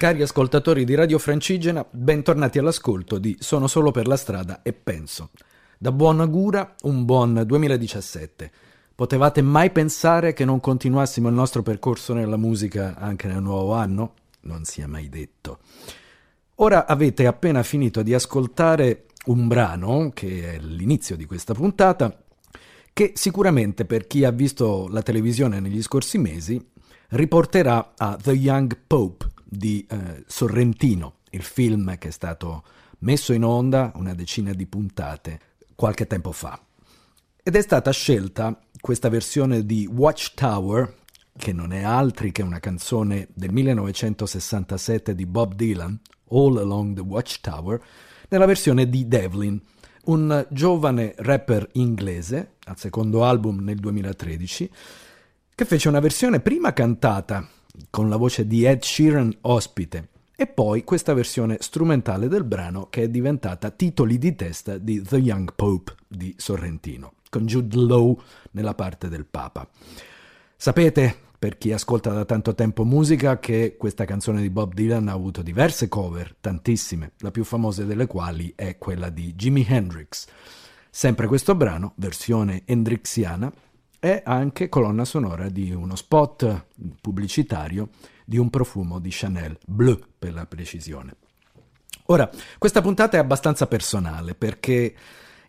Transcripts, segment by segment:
Cari ascoltatori di Radio Francigena, bentornati all'ascolto di Sono solo per la strada e penso. Da buon augura, un buon 2017. Potevate mai pensare che non continuassimo il nostro percorso nella musica anche nel nuovo anno? Non si è mai detto. Ora avete appena finito di ascoltare un brano, che è l'inizio di questa puntata, che sicuramente per chi ha visto la televisione negli scorsi mesi riporterà a The Young Pope di eh, Sorrentino, il film che è stato messo in onda una decina di puntate qualche tempo fa. Ed è stata scelta questa versione di Watchtower, che non è altri che una canzone del 1967 di Bob Dylan, All Along the Watchtower, nella versione di Devlin, un giovane rapper inglese, al secondo album nel 2013, che fece una versione prima cantata con la voce di Ed Sheeran ospite e poi questa versione strumentale del brano che è diventata titoli di testa di The Young Pope di Sorrentino, con Jude Law nella parte del Papa. Sapete, per chi ascolta da tanto tempo musica, che questa canzone di Bob Dylan ha avuto diverse cover, tantissime, la più famosa delle quali è quella di Jimi Hendrix. Sempre questo brano, versione hendrixiana, è anche colonna sonora di uno spot pubblicitario di un profumo di Chanel, Bleu per la precisione. Ora, questa puntata è abbastanza personale perché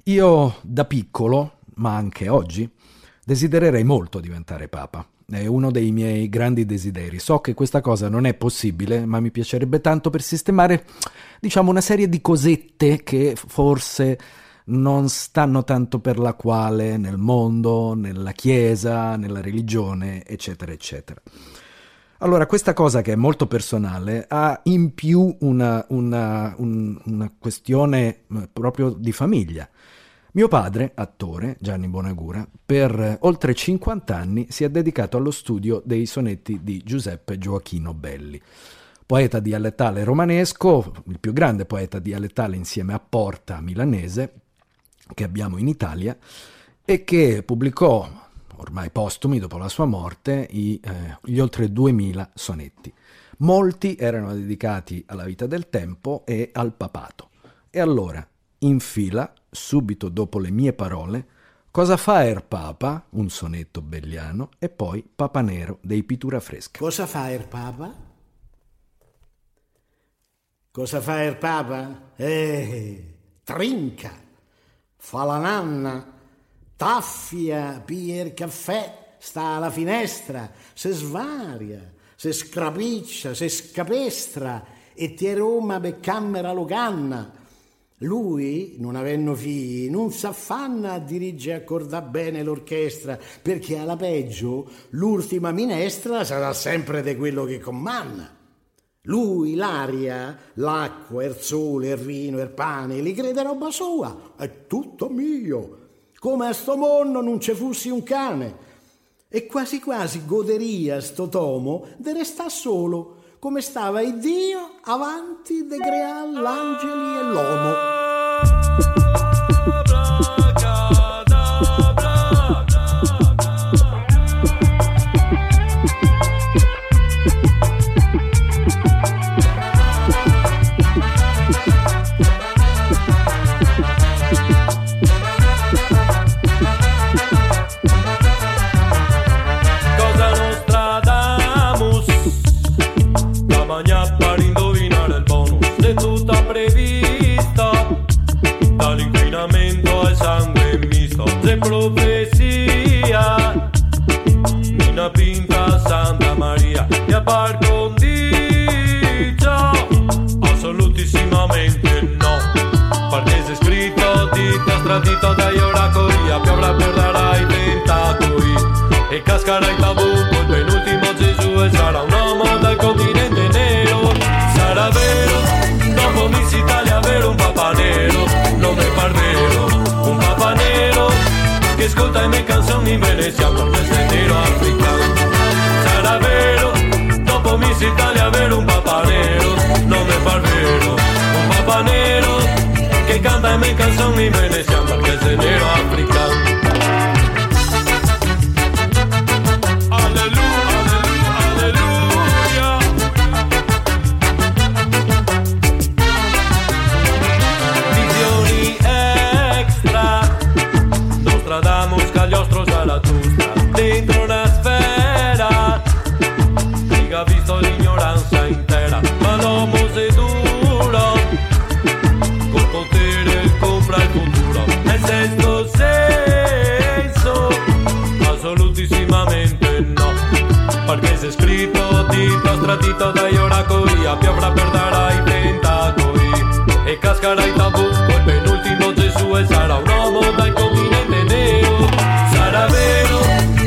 io da piccolo, ma anche oggi, desidererei molto diventare papa. È uno dei miei grandi desideri. So che questa cosa non è possibile, ma mi piacerebbe tanto per sistemare, diciamo, una serie di cosette che forse non stanno tanto per la quale nel mondo, nella Chiesa, nella religione, eccetera, eccetera. Allora, questa cosa che è molto personale ha in più una, una, un, una questione eh, proprio di famiglia. Mio padre, attore, Gianni Bonagura, per oltre 50 anni si è dedicato allo studio dei sonetti di Giuseppe Gioachino Belli poeta dialettale romanesco, il più grande poeta dialettale insieme a Porta milanese, che abbiamo in Italia e che pubblicò, ormai postumi dopo la sua morte, i, eh, gli oltre 2000 sonetti. Molti erano dedicati alla vita del tempo e al papato. E allora, in fila, subito dopo le mie parole, Cosa fa Er Papa? Un sonetto belliano e poi Papa Nero dei Pittura Fresca. Cosa fa Er Papa? Cosa fa Er Papa? Eh, trinca fa la nanna, taffia, pia il caffè, sta alla finestra, se svaria, se scrapiccia, se scapestra e ti Roma per camera locanna. Lui, non avendo figli, non s'affanna a dirigere e accordare bene l'orchestra, perché alla peggio l'ultima minestra sarà sempre di quello che comanda. Lui, l'aria, l'acqua, il sole, il vino, il pane, li crede roba sua, è tutto mio. Come a sto mondo non ci fossi un cane. E quasi quasi goderia sto tomo di restare solo, come stava il Dio avanti de creare l'angeli e l'uomo. Tradito dai oracoli a piovra per dare i tentacoli e cascherà in tabù col penultimo Gesù e sarà un uomo dal continente nero sarà vero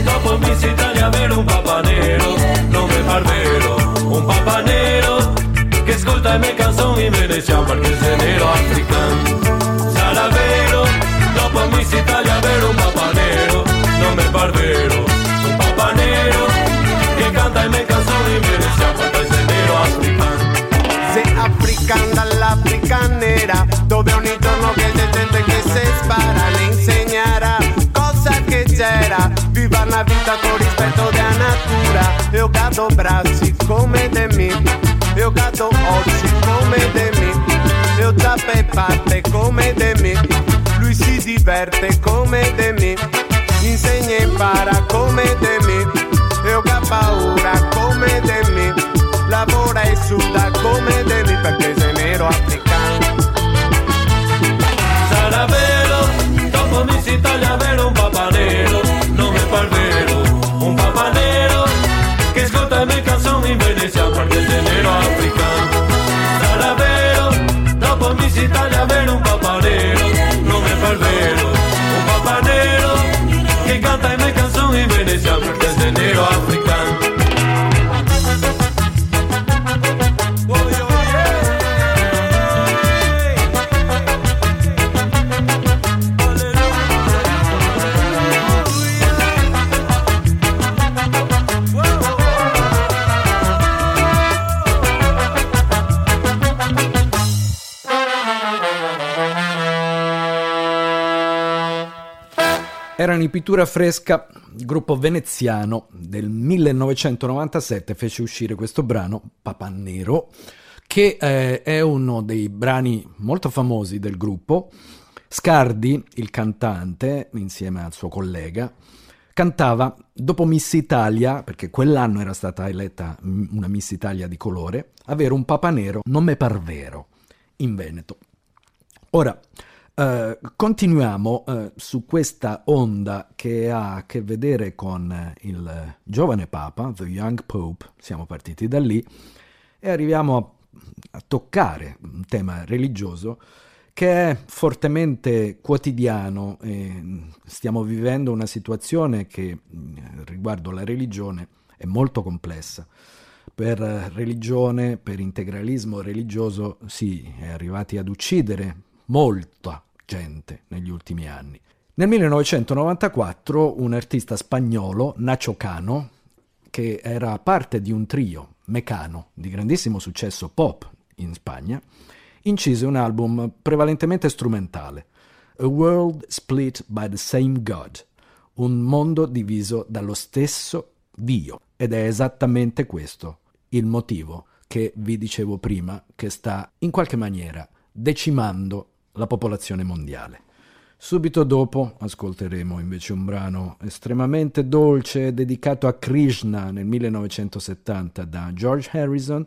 dopo Miss Italia avere un papa nero non mi par vero un papa nero che ascolta le mie canzoni in veneziano perché sei nero africano sarà vero dopo Miss Italia avere un papa nero non mi Io cado occhi come de me Io tappe parte come de me Lui si diverte come de me Insegna e impara come de me Io ha paura come de me Lavora e suda come de me Erano in pittura fresca, il gruppo veneziano del 1997 fece uscire questo brano, Papà Nero, che eh, è uno dei brani molto famosi del gruppo. Scardi, il cantante, insieme al suo collega, cantava dopo Miss Italia, perché quell'anno era stata eletta una Miss Italia di colore, avere un Papa Nero non me par vero in Veneto. Ora, eh, continuiamo eh, su questa onda che ha a che vedere con eh, il giovane Papa, The Young Pope, siamo partiti da lì e arriviamo a, a toccare un tema religioso che è fortemente quotidiano e stiamo vivendo una situazione che mh, riguardo la religione è molto complessa. Per religione, per integralismo religioso, sì, è arrivati ad uccidere molta gente negli ultimi anni. Nel 1994 un artista spagnolo, Nacho Cano, che era parte di un trio, Mecano, di grandissimo successo pop in Spagna, incise un album prevalentemente strumentale, A World Split by the Same God, un mondo diviso dallo stesso Dio. Ed è esattamente questo il motivo che vi dicevo prima, che sta in qualche maniera decimando la popolazione mondiale. Subito dopo ascolteremo invece un brano estremamente dolce dedicato a Krishna nel 1970 da George Harrison,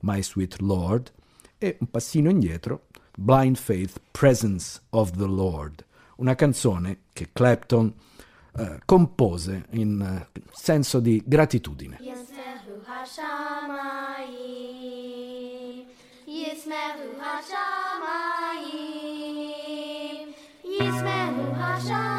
My Sweet Lord, e un passino indietro, Blind Faith Presence of the Lord, una canzone che Clapton eh, compose in eh, senso di gratitudine. Yismehu Sao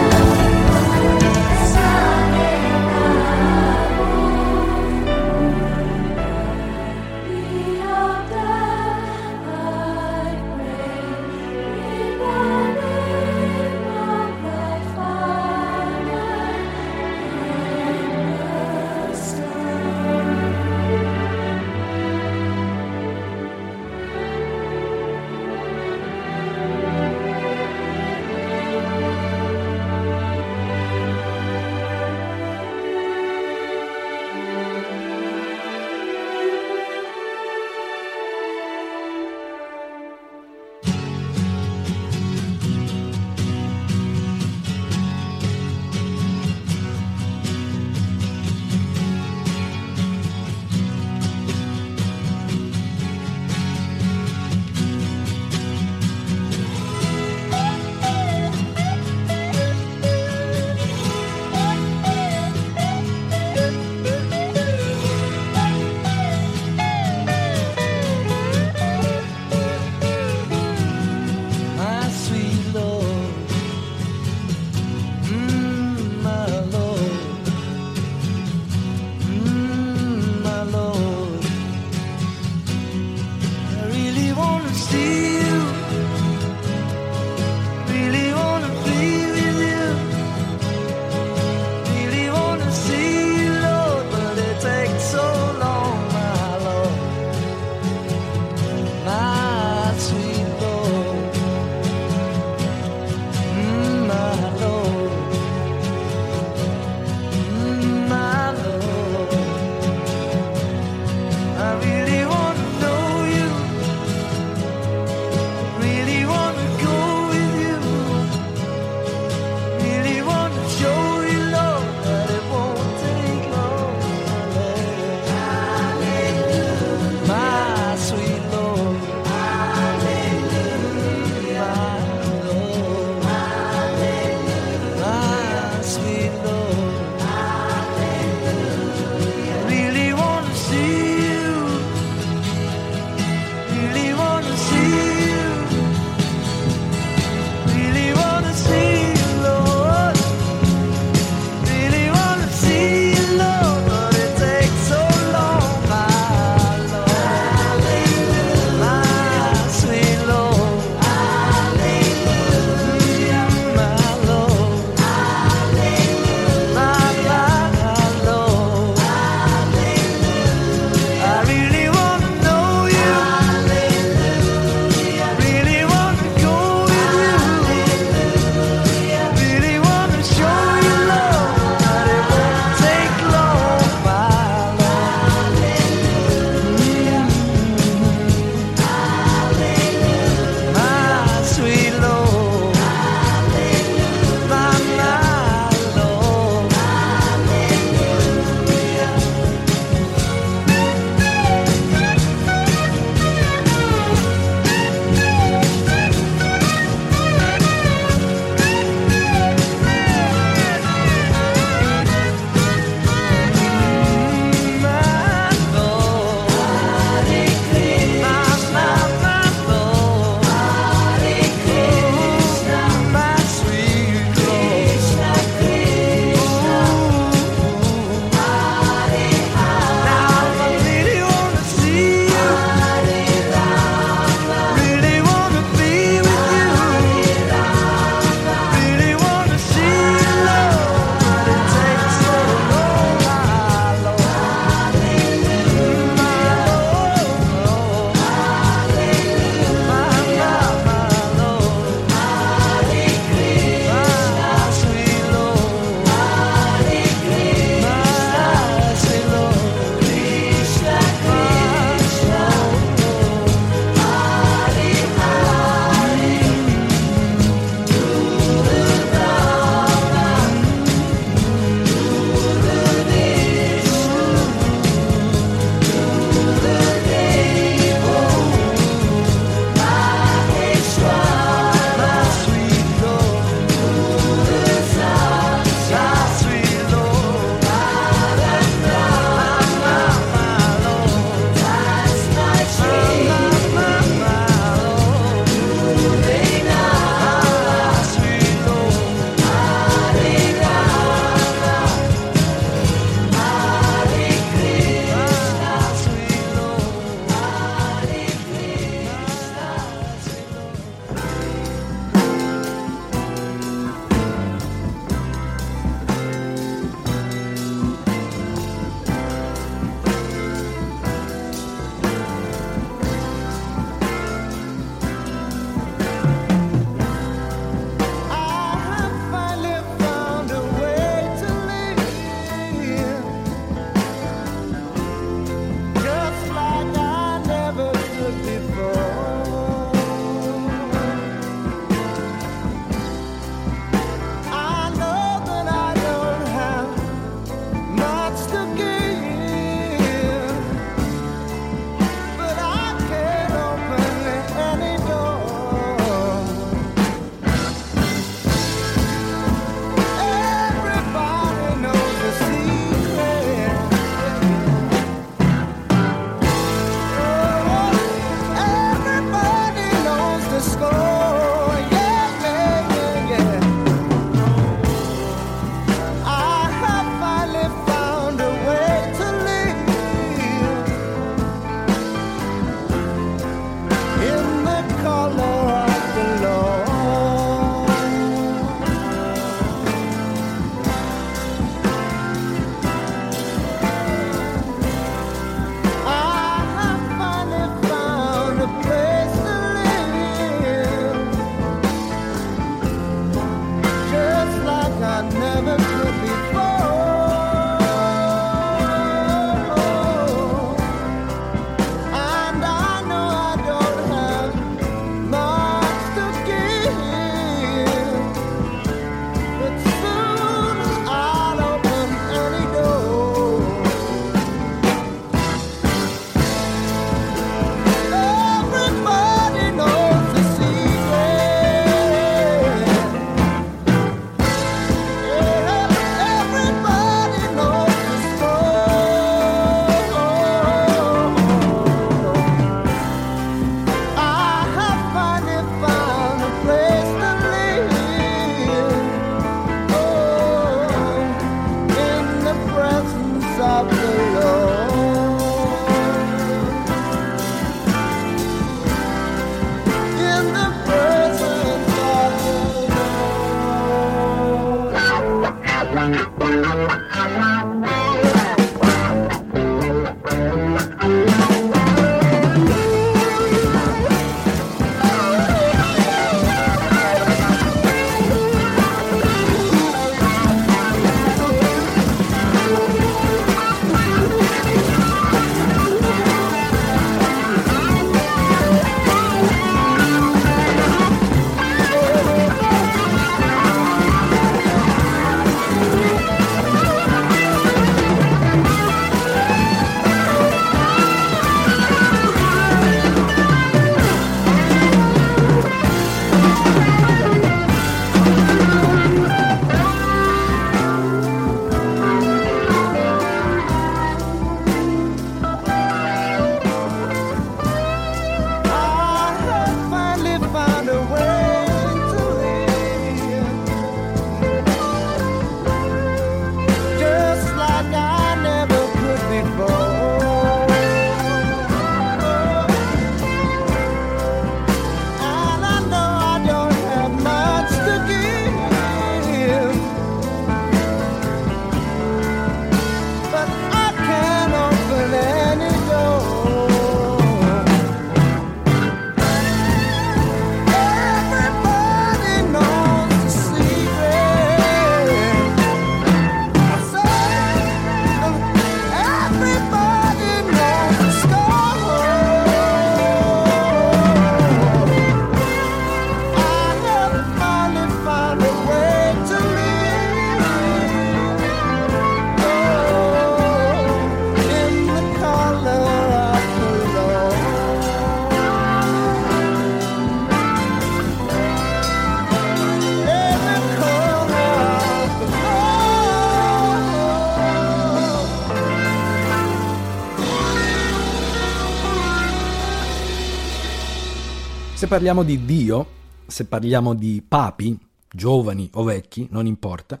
Se parliamo di Dio, se parliamo di papi, giovani o vecchi, non importa,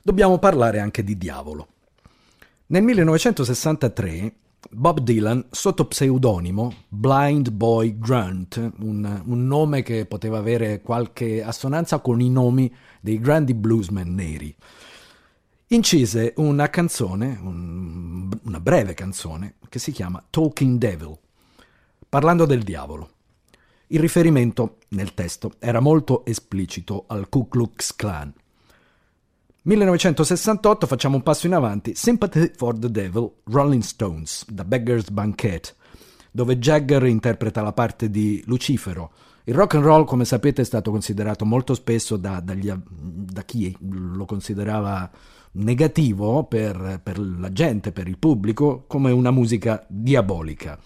dobbiamo parlare anche di diavolo. Nel 1963 Bob Dylan, sotto pseudonimo Blind Boy Grunt, un, un nome che poteva avere qualche assonanza con i nomi dei grandi bluesmen neri, incise una canzone, un- una breve canzone, che si chiama Talking Devil, parlando del diavolo. Il riferimento nel testo era molto esplicito al Ku Klux Klan. 1968 facciamo un passo in avanti, Sympathy for the Devil, Rolling Stones, da Beggar's Banquet, dove Jagger interpreta la parte di Lucifero. Il rock and roll, come sapete, è stato considerato molto spesso da, dagli- da chi lo considerava negativo per, per la gente, per il pubblico, come una musica diabolica.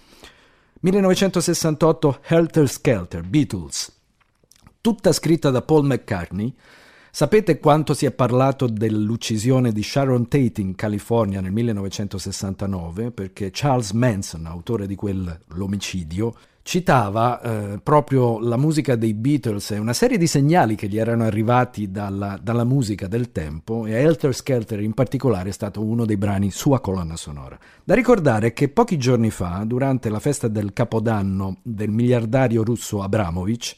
1968 Helter Skelter, Beatles, tutta scritta da Paul McCartney. Sapete quanto si è parlato dell'uccisione di Sharon Tate in California nel 1969? Perché Charles Manson, autore di quell'omicidio, citava eh, proprio la musica dei Beatles e una serie di segnali che gli erano arrivati dalla, dalla musica del tempo e Helter Skelter in particolare è stato uno dei brani sua colonna sonora. Da ricordare che pochi giorni fa, durante la festa del capodanno del miliardario russo Abramovich,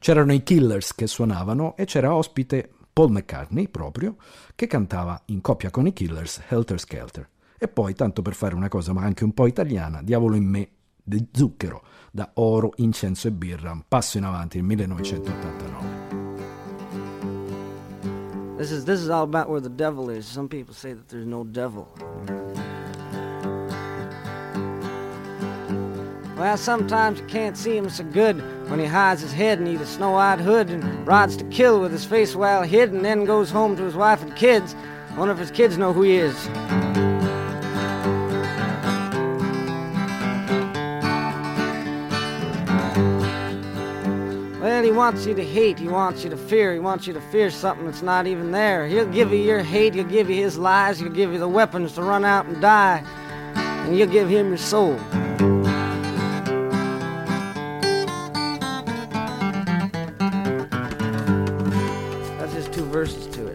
c'erano i Killers che suonavano e c'era ospite Paul McCartney proprio, che cantava in coppia con i Killers Helter Skelter. E poi, tanto per fare una cosa ma anche un po' italiana, Diavolo in me di Zucchero, da Oro, Incenso e Birra, passo in avanti nel 1989. This is this is all about where the devil is. Some people say that there's no devil. Well, sometimes you can't see him so good when he hides his head in a snow-eyed hood and rides to kill with his face well hid, and then goes home to his wife and kids. I wonder if his kids know who he is. Well, he wants you to hate, he wants you to fear, he wants you to fear something that's not even there. He'll give you your hate, he'll give you his lies, he'll give you the weapons to run out and die, and you'll give him your soul. That's just two verses to it.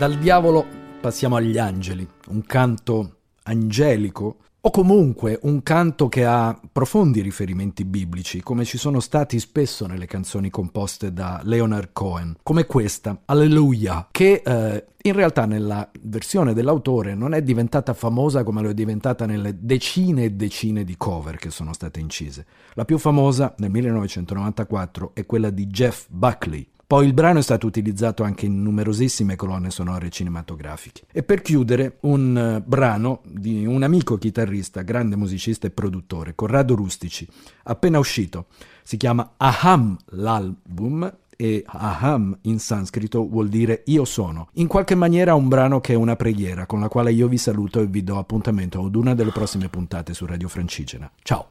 Dal diavolo passiamo agli angeli, un canto angelico o comunque un canto che ha profondi riferimenti biblici, come ci sono stati spesso nelle canzoni composte da Leonard Cohen, come questa, Alleluia, che eh, in realtà nella versione dell'autore non è diventata famosa come lo è diventata nelle decine e decine di cover che sono state incise. La più famosa nel 1994 è quella di Jeff Buckley, poi il brano è stato utilizzato anche in numerosissime colonne sonore cinematografiche. E per chiudere, un eh, brano di un amico chitarrista, grande musicista e produttore, Corrado Rustici, appena uscito. Si chiama Aham l'album e Aham in sanscrito vuol dire io sono. In qualche maniera un brano che è una preghiera con la quale io vi saluto e vi do appuntamento ad una delle prossime puntate su Radio Francigena. Ciao!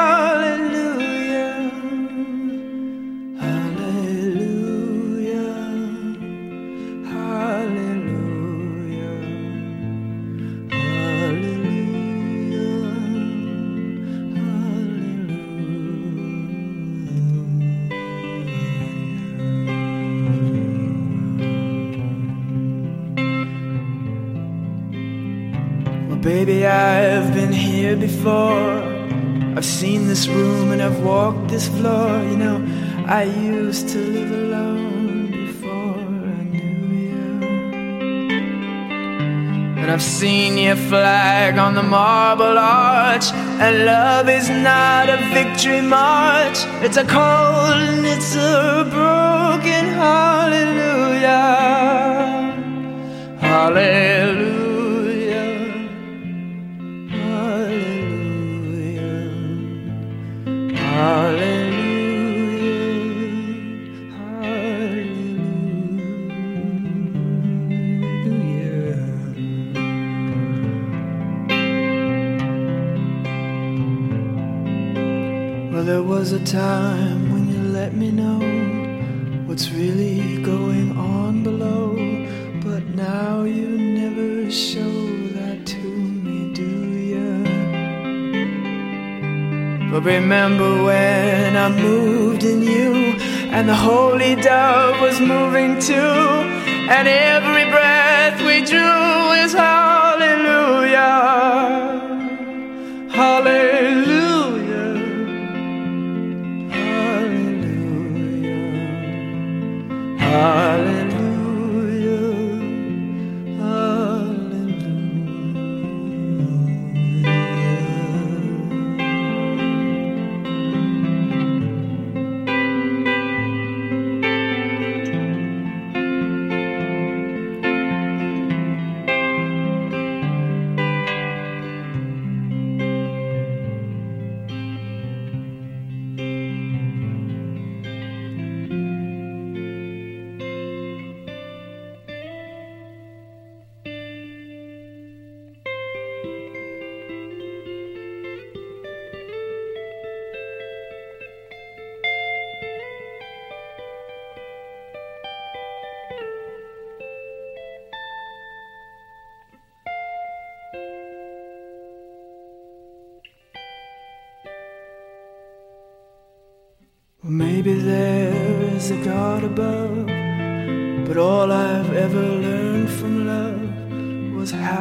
Walked this floor. You know, I used to live alone before I knew you. And I've seen your flag on the marble arch. And love is not a victory march, it's a cold and it's a broken hallelujah. Hallelujah. Was a time when you let me know what's really going on below, but now you never show that to me, do you? But remember when I moved in you, and the holy dove was moving too, and every breath we drew is hallelujah.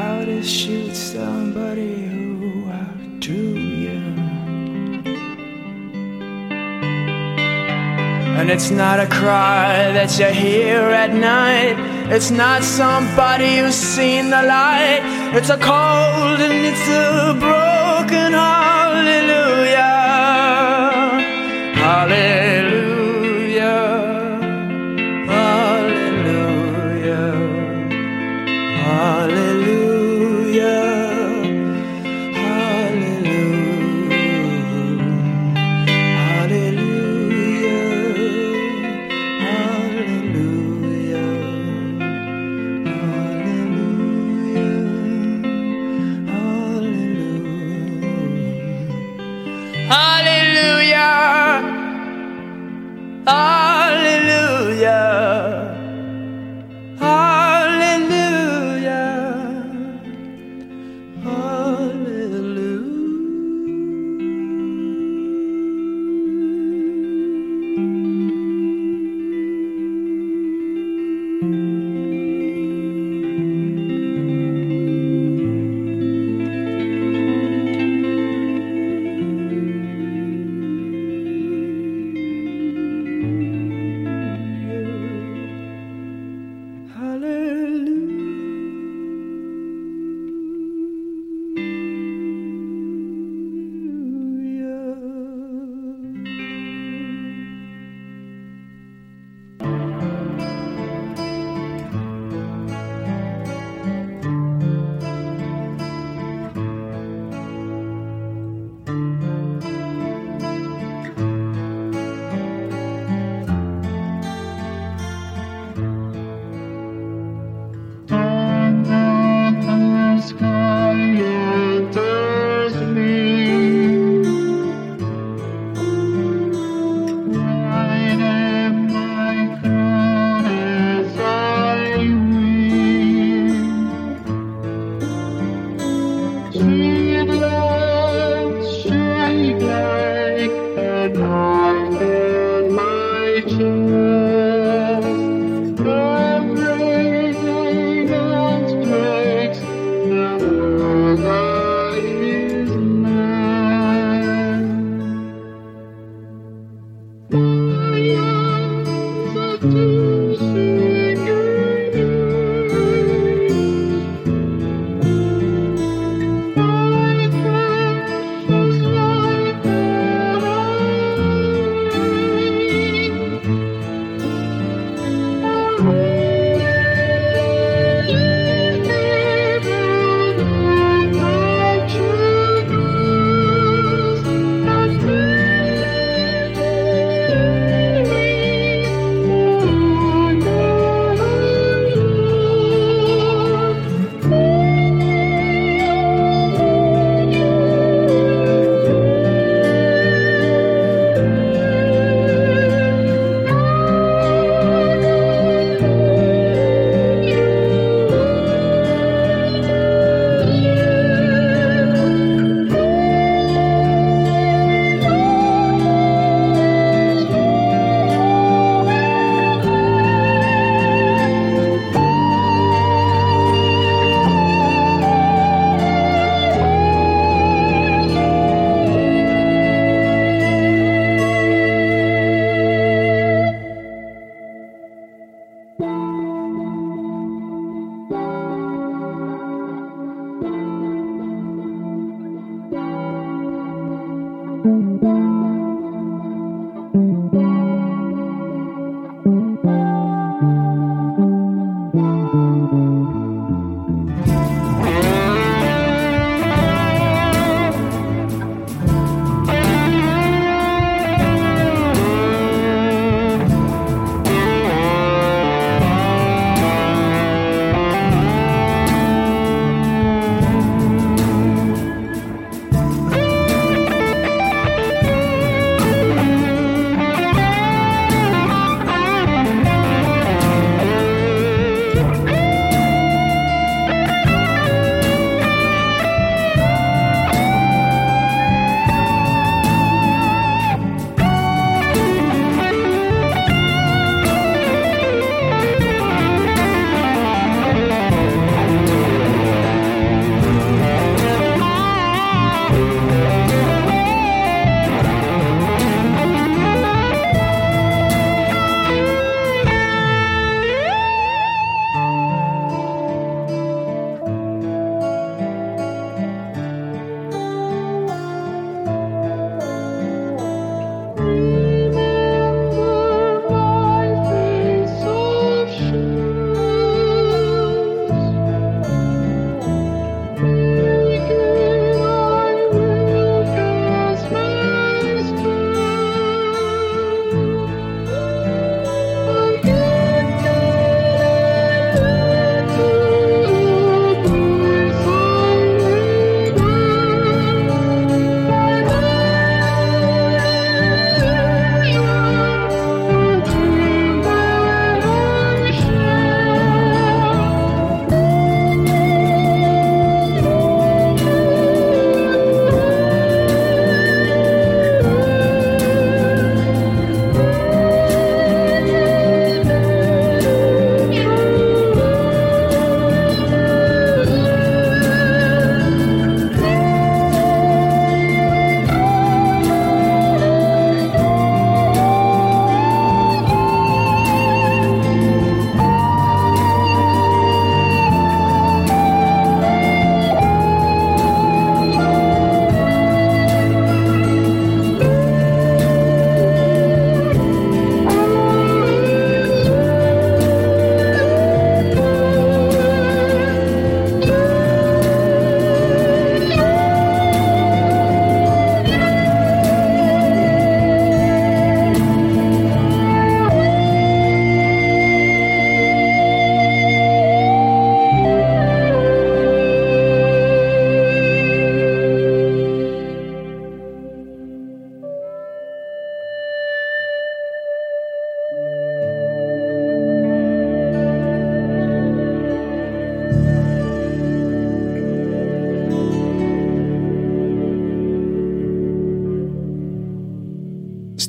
How to shoot somebody who outdrew you. And it's not a cry that you hear at night. It's not somebody who's seen the light. It's a cold and it's a broken hallelujah.